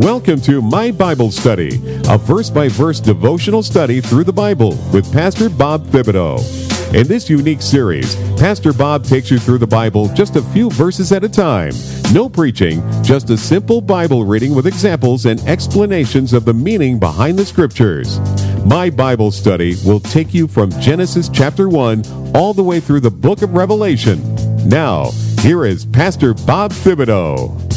Welcome to My Bible Study, a verse by verse devotional study through the Bible with Pastor Bob Thibodeau. In this unique series, Pastor Bob takes you through the Bible just a few verses at a time. No preaching, just a simple Bible reading with examples and explanations of the meaning behind the scriptures. My Bible Study will take you from Genesis chapter 1 all the way through the book of Revelation. Now, here is Pastor Bob Thibodeau.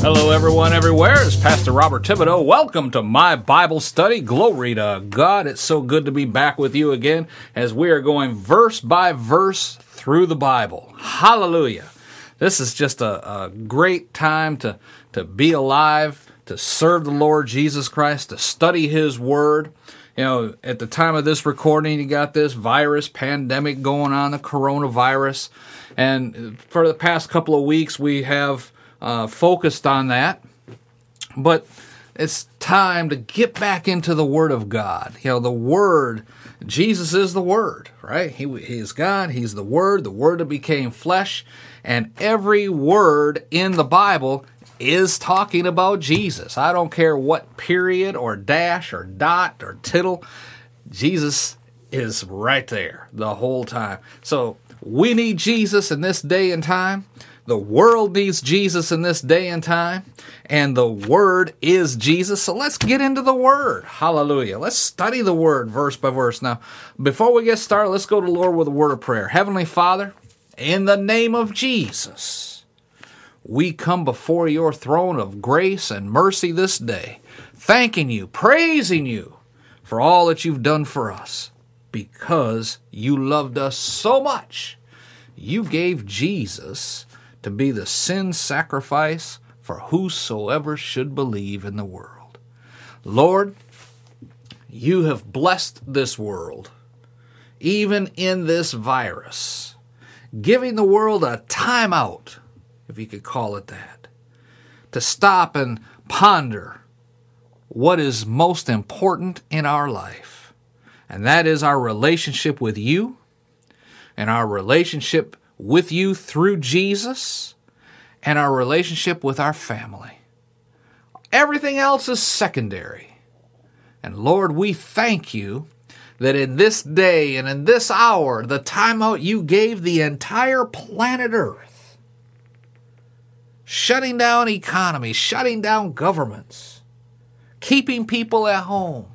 Hello, everyone, everywhere. It's Pastor Robert Thibodeau. Welcome to my Bible study. Glory to God. It's so good to be back with you again as we are going verse by verse through the Bible. Hallelujah. This is just a, a great time to, to be alive, to serve the Lord Jesus Christ, to study His Word. You know, at the time of this recording, you got this virus pandemic going on, the coronavirus. And for the past couple of weeks, we have uh, focused on that. But it's time to get back into the Word of God. You know, the Word, Jesus is the Word, right? He, he is God, He's the Word, the Word that became flesh, and every word in the Bible is talking about Jesus. I don't care what period or dash or dot or tittle, Jesus is right there the whole time. So we need Jesus in this day and time. The world needs Jesus in this day and time, and the Word is Jesus. So let's get into the Word. Hallelujah. Let's study the Word verse by verse. Now, before we get started, let's go to the Lord with a word of prayer. Heavenly Father, in the name of Jesus, we come before your throne of grace and mercy this day, thanking you, praising you for all that you've done for us, because you loved us so much. You gave Jesus to be the sin sacrifice for whosoever should believe in the world. Lord, you have blessed this world, even in this virus, giving the world a timeout, if you could call it that, to stop and ponder what is most important in our life, and that is our relationship with you and our relationship with you through Jesus and our relationship with our family. Everything else is secondary. And Lord, we thank you that in this day and in this hour, the timeout you gave the entire planet Earth, shutting down economies, shutting down governments, keeping people at home.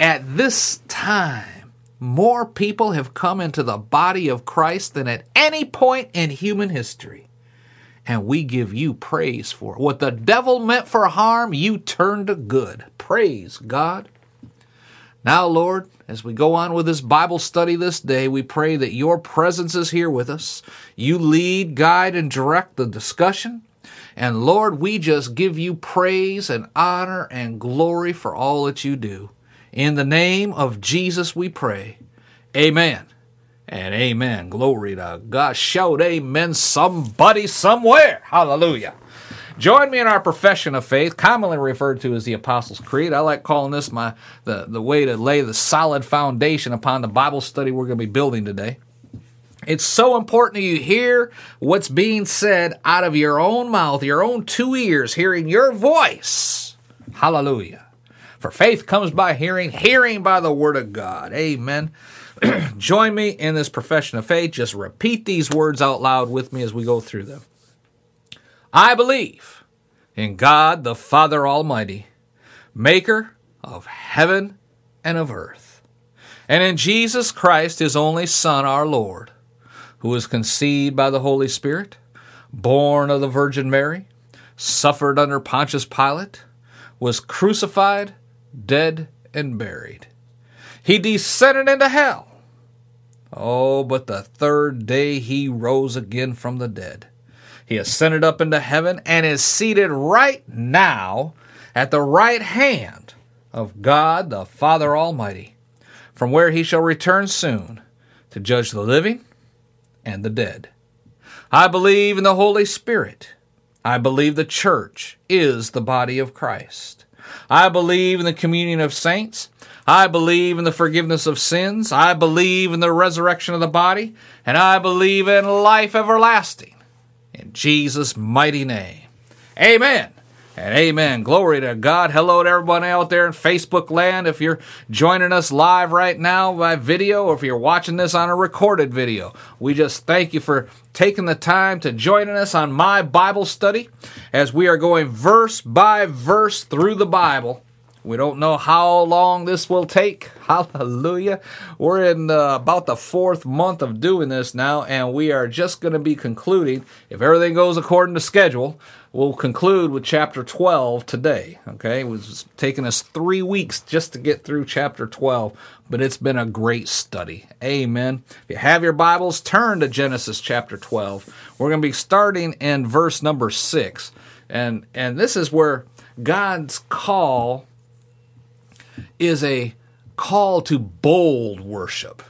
At this time, more people have come into the body of Christ than at any point in human history. And we give you praise for it. What the devil meant for harm, you turned to good. Praise God. Now, Lord, as we go on with this Bible study this day, we pray that your presence is here with us. You lead, guide, and direct the discussion. And Lord, we just give you praise and honor and glory for all that you do. In the name of Jesus we pray. Amen. And amen. Glory to God. Shout amen somebody somewhere. Hallelujah. Join me in our profession of faith, commonly referred to as the Apostles' Creed. I like calling this my the, the way to lay the solid foundation upon the Bible study we're going to be building today. It's so important that you hear what's being said out of your own mouth, your own two ears, hearing your voice. Hallelujah. For faith comes by hearing, hearing by the word of God. Amen. Join me in this profession of faith. Just repeat these words out loud with me as we go through them. I believe in God the Father Almighty, maker of heaven and of earth, and in Jesus Christ, his only Son, our Lord, who was conceived by the Holy Spirit, born of the Virgin Mary, suffered under Pontius Pilate, was crucified dead and buried. He descended into hell. Oh, but the third day he rose again from the dead. He ascended up into heaven and is seated right now at the right hand of God the Father Almighty, from where he shall return soon to judge the living and the dead. I believe in the Holy Spirit. I believe the church is the body of Christ. I believe in the communion of saints. I believe in the forgiveness of sins. I believe in the resurrection of the body. And I believe in life everlasting. In Jesus' mighty name. Amen. And amen. Glory to God. Hello to everybody out there in Facebook land. If you're joining us live right now by video or if you're watching this on a recorded video, we just thank you for taking the time to joining us on my Bible study as we are going verse by verse through the Bible. We don't know how long this will take. Hallelujah. We're in uh, about the fourth month of doing this now, and we are just going to be concluding, if everything goes according to schedule, we'll conclude with chapter 12 today. Okay, it was taking us three weeks just to get through chapter 12, but it's been a great study. Amen. If you have your Bibles, turn to Genesis chapter 12. We're going to be starting in verse number 6. And, and this is where God's call is a call to bold worship.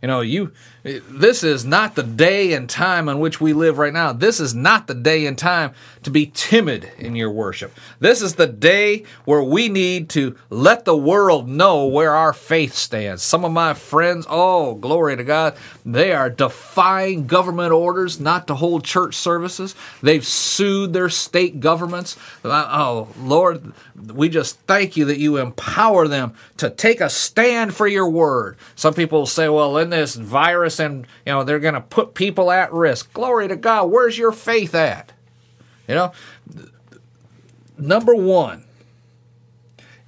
You know, you this is not the day and time in which we live right now. This is not the day and time to be timid in your worship. This is the day where we need to let the world know where our faith stands. Some of my friends, oh, glory to God, they are defying government orders not to hold church services. They've sued their state governments. Uh, oh, Lord, we just thank you that you empower them to take a stand for your word. Some people say, well, in this virus and, you know, they're going to put people at risk. Glory to God. Where's your faith at? You know, number one,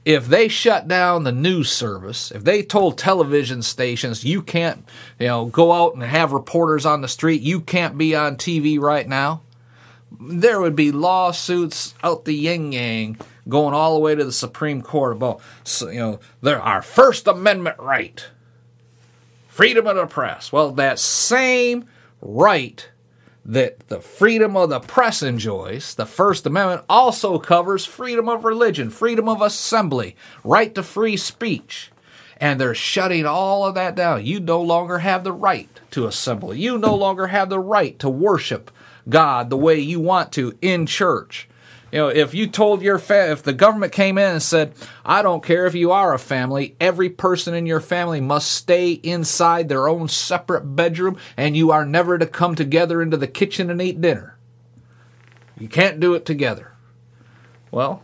if they shut down the news service, if they told television stations you can't, you know, go out and have reporters on the street, you can't be on TV right now, there would be lawsuits out the yin yang going all the way to the Supreme Court about, you know, our First Amendment right, freedom of the press. Well, that same right that the freedom of the press enjoys, the First Amendment also covers freedom of religion, freedom of assembly, right to free speech. And they're shutting all of that down. You no longer have the right to assemble. You no longer have the right to worship God the way you want to in church. You know, if you told your fa- if the government came in and said, "I don't care if you are a family, every person in your family must stay inside their own separate bedroom and you are never to come together into the kitchen and eat dinner." You can't do it together. Well,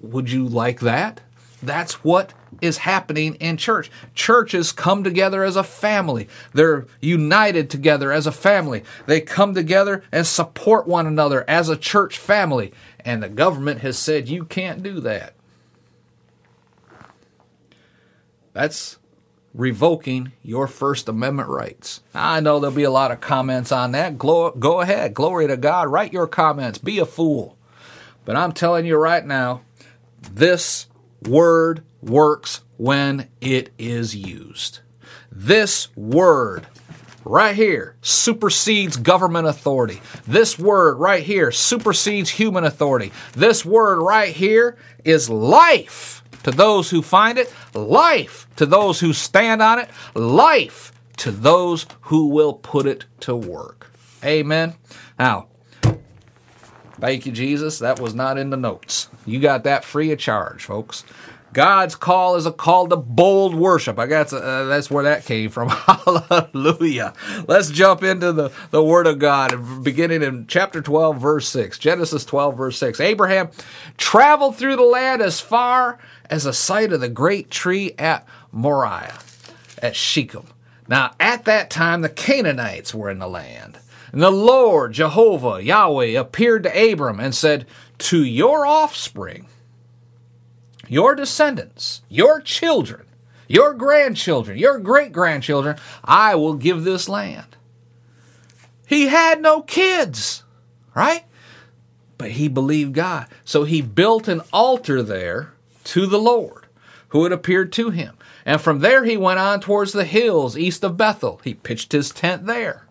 would you like that? That's what is happening in church. Churches come together as a family. They're united together as a family. They come together and support one another as a church family. And the government has said you can't do that. That's revoking your First Amendment rights. I know there'll be a lot of comments on that. Go, go ahead. Glory to God. Write your comments. Be a fool. But I'm telling you right now, this word works when it is used. This word right here supersedes government authority. This word right here supersedes human authority. This word right here is life to those who find it, life to those who stand on it, life to those who will put it to work. Amen. Now, thank you, Jesus. That was not in the notes. You got that free of charge, folks. God's call is a call to bold worship. I guess uh, that's where that came from. Hallelujah. Let's jump into the, the Word of God, beginning in chapter 12, verse 6. Genesis 12, verse 6. Abraham traveled through the land as far as the site of the great tree at Moriah, at Shechem. Now, at that time, the Canaanites were in the land. And the Lord, Jehovah, Yahweh, appeared to Abram and said, To your offspring, your descendants, your children, your grandchildren, your great grandchildren, I will give this land. He had no kids, right? But he believed God. So he built an altar there to the Lord who had appeared to him. And from there he went on towards the hills east of Bethel. He pitched his tent there,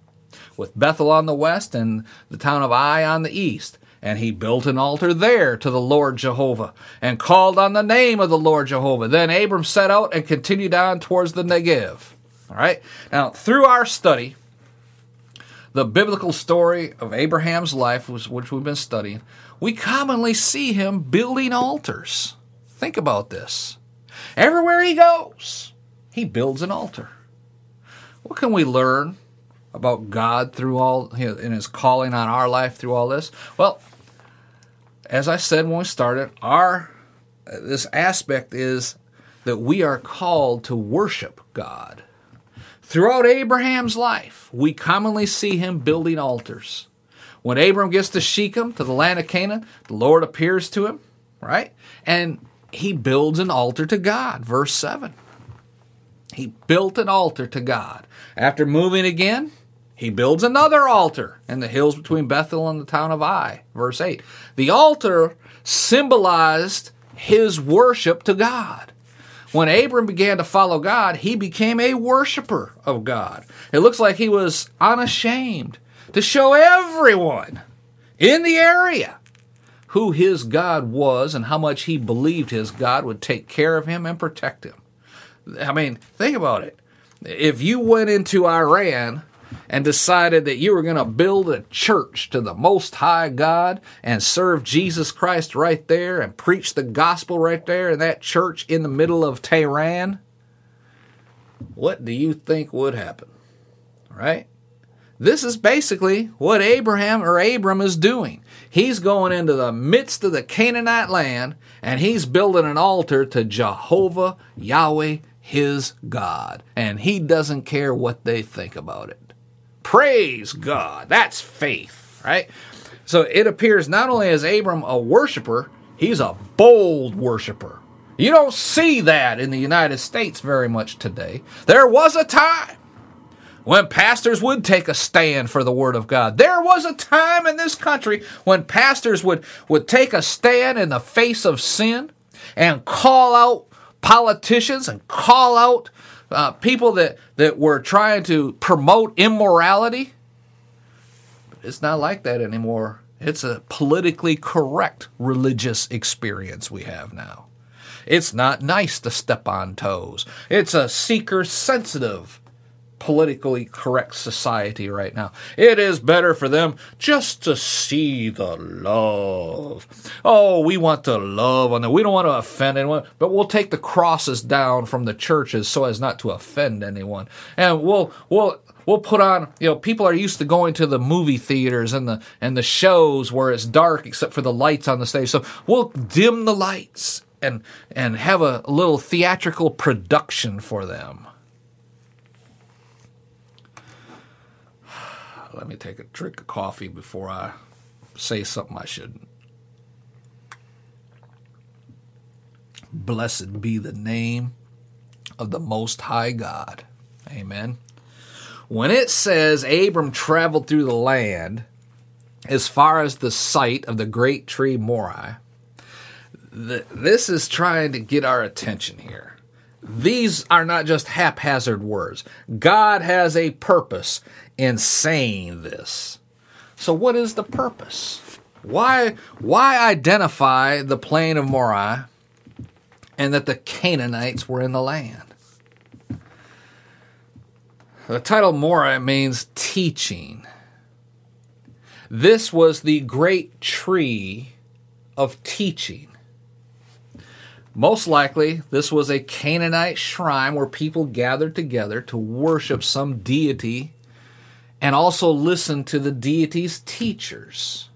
with Bethel on the west and the town of Ai on the east. And he built an altar there to the Lord Jehovah and called on the name of the Lord Jehovah. Then Abram set out and continued on towards the Negev. All right. Now, through our study, the biblical story of Abraham's life, which we've been studying, we commonly see him building altars. Think about this. Everywhere he goes, he builds an altar. What can we learn about God through all in his calling on our life through all this? Well, as I said when we started, our this aspect is that we are called to worship God. Throughout Abraham's life, we commonly see him building altars. When Abram gets to Shechem, to the land of Canaan, the Lord appears to him, right? And he builds an altar to God. Verse 7. He built an altar to God. After moving again, he builds another altar in the hills between Bethel and the town of Ai. Verse 8. The altar symbolized his worship to God. When Abram began to follow God, he became a worshiper of God. It looks like he was unashamed to show everyone in the area who his God was and how much he believed his God would take care of him and protect him. I mean, think about it. If you went into Iran and decided that you were going to build a church to the Most High God and serve Jesus Christ right there and preach the gospel right there in that church in the middle of Tehran, what do you think would happen? Right? This is basically what Abraham or Abram is doing. He's going into the midst of the Canaanite land and he's building an altar to Jehovah, Yahweh, his God. And he doesn't care what they think about it. Praise God. That's faith, right? So it appears not only is Abram a worshiper, he's a bold worshiper. You don't see that in the United States very much today. There was a time when pastors would take a stand for the Word of God. There was a time in this country when pastors would, would take a stand in the face of sin and call out politicians and call out uh, people that, that were trying to promote immorality. It's not like that anymore. It's a politically correct religious experience we have now. It's not nice to step on toes. It's a seeker sensitive politically correct society right now. It is better for them just to see the love. Oh, we want to love on them. We don't want to offend anyone, but we'll take the crosses down from the churches so as not to offend anyone. And we'll we'll we'll put on you know people are used to going to the movie theaters and the and the shows where it's dark except for the lights on the stage so we'll dim the lights and and have a little theatrical production for them Let me take a drink of coffee before I say something I shouldn't. Blessed be the name of the Most High God. Amen. When it says Abram traveled through the land as far as the site of the great tree Moreh, this is trying to get our attention here. These are not just haphazard words. God has a purpose in saying this. So, what is the purpose? Why, why identify the plain of Moreh and that the Canaanites were in the land? The title Moreh means teaching. This was the great tree of teaching. Most likely, this was a Canaanite shrine where people gathered together to worship some deity and also listen to the deity's teachers.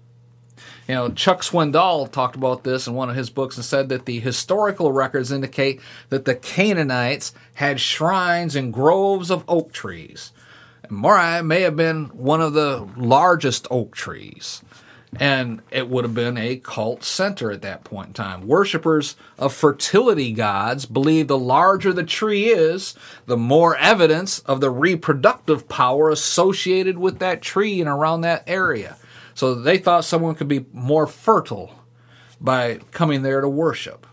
You know, Chuck Swindoll talked about this in one of his books and said that the historical records indicate that the Canaanites had shrines and groves of oak trees. Moreh may have been one of the largest oak trees and it would have been a cult center at that point in time. Worshippers of fertility gods believe the larger the tree is, the more evidence of the reproductive power associated with that tree and around that area. So they thought someone could be more fertile by coming there to worship.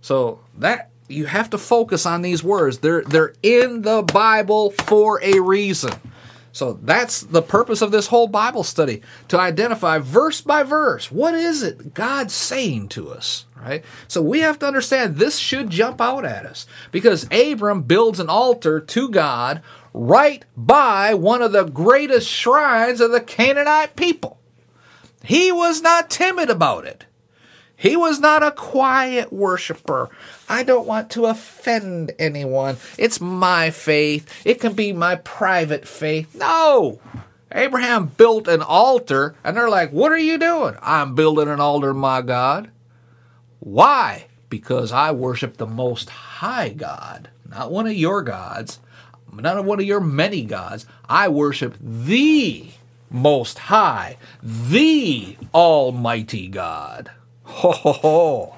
So that you have to focus on these words. They're they're in the Bible for a reason. So that's the purpose of this whole Bible study to identify verse by verse what is it God's saying to us, right? So we have to understand this should jump out at us because Abram builds an altar to God right by one of the greatest shrines of the Canaanite people. He was not timid about it. He was not a quiet worshiper. I don't want to offend anyone. It's my faith. It can be my private faith. No! Abraham built an altar, and they're like, What are you doing? I'm building an altar, my God. Why? Because I worship the Most High God, not one of your gods, not one of your many gods. I worship the Most High, the Almighty God. Ho, ho, ho.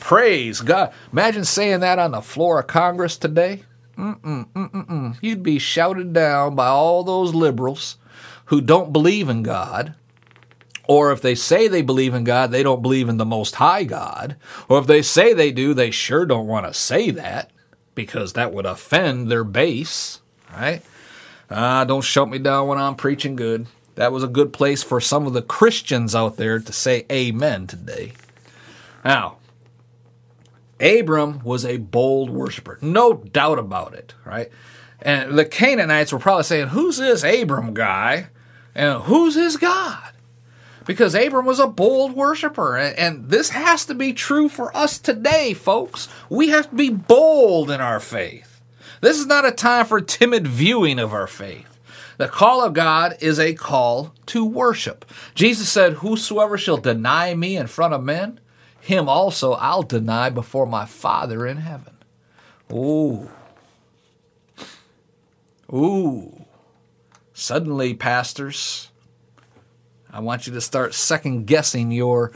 Praise God. Imagine saying that on the floor of Congress today. Mm-mm, mm-mm. You'd be shouted down by all those liberals who don't believe in God. Or if they say they believe in God, they don't believe in the Most High God. Or if they say they do, they sure don't want to say that because that would offend their base, right? Ah, uh, don't shut me down when I'm preaching good. That was a good place for some of the Christians out there to say amen today. Now, Abram was a bold worshiper, no doubt about it, right? And the Canaanites were probably saying, Who's this Abram guy? And who's his God? Because Abram was a bold worshiper. And this has to be true for us today, folks. We have to be bold in our faith. This is not a time for timid viewing of our faith. The call of God is a call to worship. Jesus said, Whosoever shall deny me in front of men, him also I'll deny before my Father in heaven. Ooh. Ooh. Suddenly, pastors, I want you to start second guessing your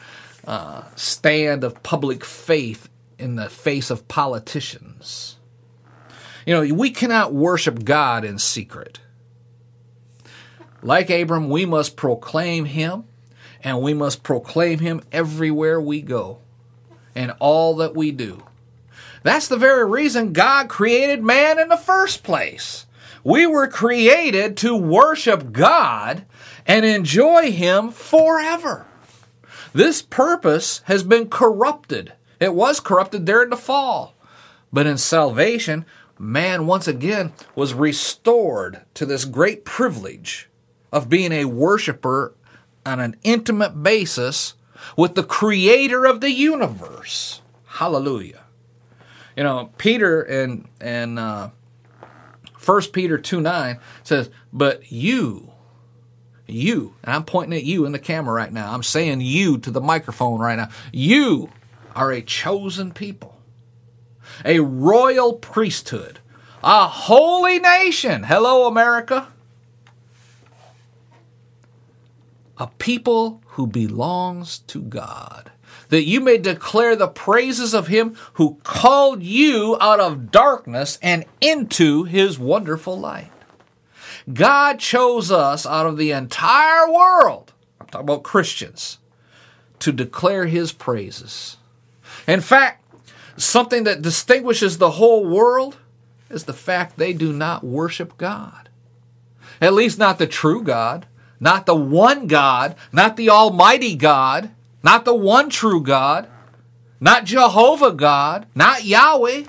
uh, stand of public faith in the face of politicians. You know, we cannot worship God in secret. Like Abram, we must proclaim Him and we must proclaim him everywhere we go and all that we do. That's the very reason God created man in the first place. We were created to worship God and enjoy Him forever. This purpose has been corrupted. It was corrupted during the fall. But in salvation, man once again was restored to this great privilege of being a worshiper on an intimate basis with the creator of the universe. Hallelujah. You know, Peter and and uh, 1 Peter 2 9 says, But you, you, and I'm pointing at you in the camera right now. I'm saying you to the microphone right now. You are a chosen people, a royal priesthood, a holy nation. Hello, America. A people who belongs to God, that you may declare the praises of him who called you out of darkness and into his wonderful light. God chose us out of the entire world, I'm talking about Christians, to declare his praises. In fact, something that distinguishes the whole world is the fact they do not worship God. At least not the true God not the one God, not the Almighty God, not the one true God, not Jehovah God, not Yahweh.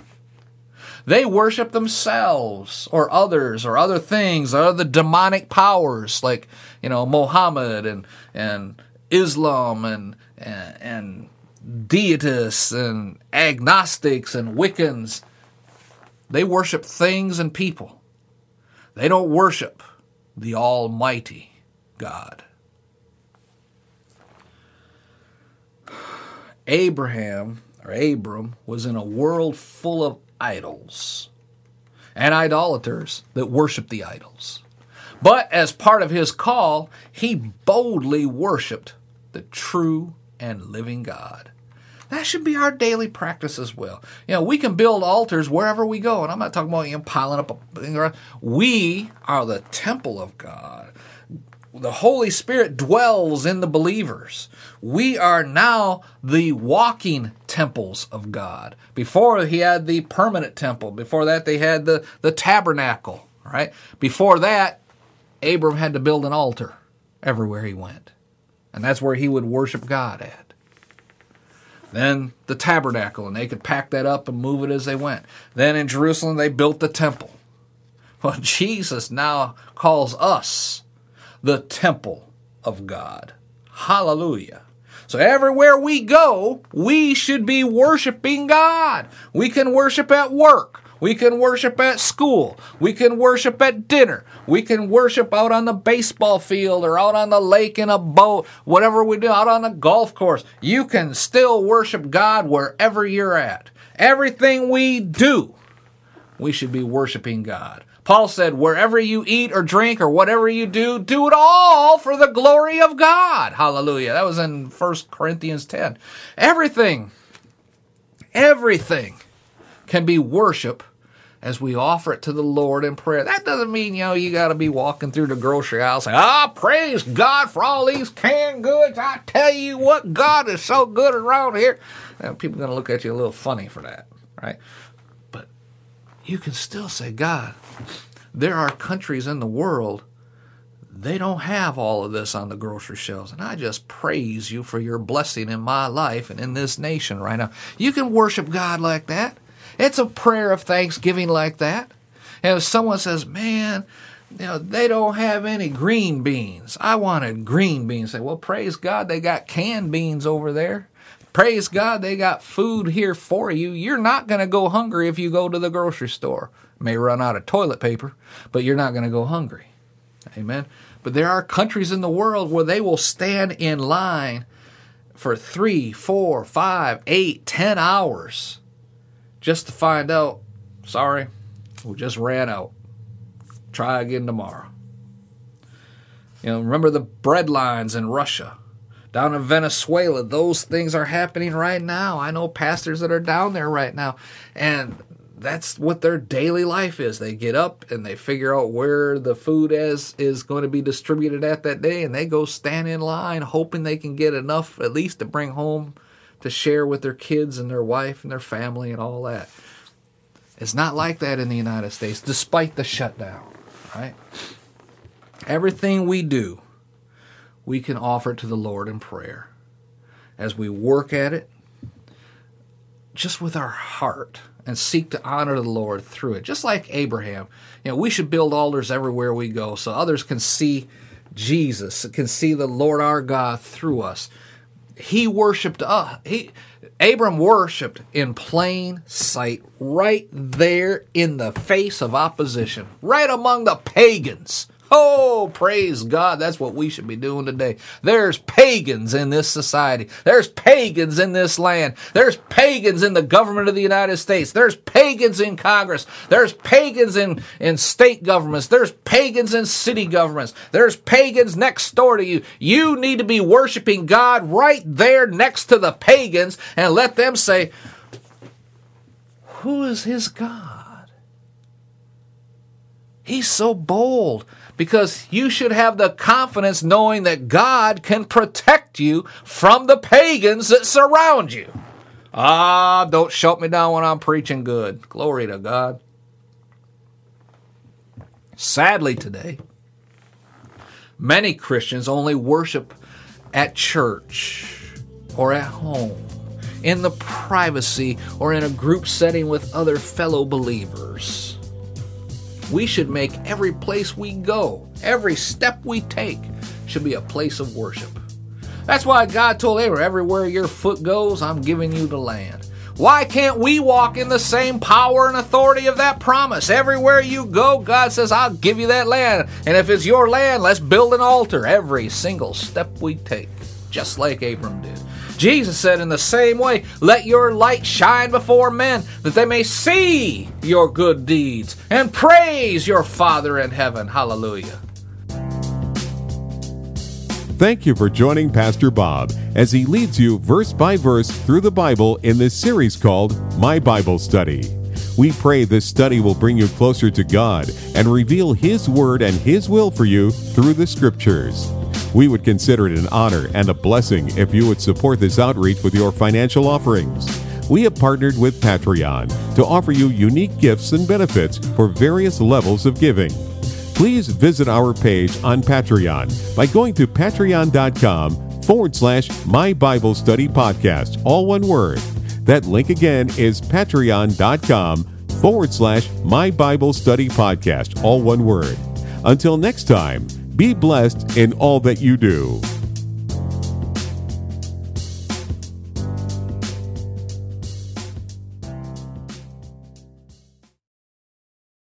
They worship themselves or others or other things or other demonic powers like, you know, Mohammed and, and Islam and, and, and and agnostics and Wiccans. They worship things and people. They don't worship the Almighty. God. Abraham, or Abram, was in a world full of idols and idolaters that worshiped the idols. But as part of his call, he boldly worshiped the true and living God. That should be our daily practice as well. You know, we can build altars wherever we go, and I'm not talking about you know, piling up. A, thing around. we are the temple of God the Holy Spirit dwells in the believers. We are now the walking temples of God. Before he had the permanent temple. Before that they had the, the tabernacle, right? Before that, Abram had to build an altar everywhere he went. And that's where he would worship God at. Then the tabernacle, and they could pack that up and move it as they went. Then in Jerusalem, they built the temple. Well, Jesus now calls us the temple of God. Hallelujah. So everywhere we go, we should be worshiping God. We can worship at work. We can worship at school. We can worship at dinner. We can worship out on the baseball field or out on the lake in a boat, whatever we do, out on a golf course. You can still worship God wherever you're at. Everything we do, we should be worshiping God. Paul said, wherever you eat or drink or whatever you do, do it all for the glory of God. Hallelujah. That was in 1 Corinthians 10. Everything, everything can be worship as we offer it to the Lord in prayer. That doesn't mean, you know, you got to be walking through the grocery aisle saying, ah, praise God for all these canned goods. I tell you what, God is so good around here. Now, people are going to look at you a little funny for that, right? You can still say, God, there are countries in the world they don't have all of this on the grocery shelves. And I just praise you for your blessing in my life and in this nation right now. You can worship God like that. It's a prayer of thanksgiving like that. And if someone says, man, you know, they don't have any green beans. I wanted green beans. Say, well, praise God, they got canned beans over there. Praise God, they got food here for you. You're not going to go hungry if you go to the grocery store. May run out of toilet paper, but you're not going to go hungry. Amen. But there are countries in the world where they will stand in line for three, four, five, eight, ten hours just to find out, sorry, we just ran out. Try again tomorrow. You know, remember the bread lines in Russia, down in Venezuela. Those things are happening right now. I know pastors that are down there right now, and that's what their daily life is. They get up and they figure out where the food is is going to be distributed at that day, and they go stand in line, hoping they can get enough at least to bring home to share with their kids and their wife and their family and all that. It's not like that in the United States, despite the shutdown, right? Everything we do, we can offer it to the Lord in prayer. As we work at it, just with our heart and seek to honor the Lord through it. Just like Abraham, you know, we should build altars everywhere we go so others can see Jesus, can see the Lord our God through us he worshiped uh he Abram worshiped in plain sight right there in the face of opposition right among the pagans Oh, praise God. That's what we should be doing today. There's pagans in this society. There's pagans in this land. There's pagans in the government of the United States. There's pagans in Congress. There's pagans in, in state governments. There's pagans in city governments. There's pagans next door to you. You need to be worshiping God right there next to the pagans and let them say, Who is his God? He's so bold because you should have the confidence knowing that God can protect you from the pagans that surround you. Ah, don't shut me down when I'm preaching good. Glory to God. Sadly, today, many Christians only worship at church or at home, in the privacy or in a group setting with other fellow believers. We should make every place we go, every step we take, should be a place of worship. That's why God told Abraham, everywhere your foot goes, I'm giving you the land. Why can't we walk in the same power and authority of that promise? Everywhere you go, God says, I'll give you that land. And if it's your land, let's build an altar every single step we take, just like Abram did. Jesus said in the same way, Let your light shine before men, that they may see your good deeds and praise your Father in heaven. Hallelujah. Thank you for joining Pastor Bob as he leads you verse by verse through the Bible in this series called My Bible Study. We pray this study will bring you closer to God and reveal His Word and His will for you through the Scriptures. We would consider it an honor and a blessing if you would support this outreach with your financial offerings. We have partnered with Patreon to offer you unique gifts and benefits for various levels of giving. Please visit our page on Patreon by going to patreon.com forward slash My Bible Study Podcast, all one word. That link again is patreon.com forward slash My Bible Study Podcast, all one word. Until next time, be blessed in all that you do.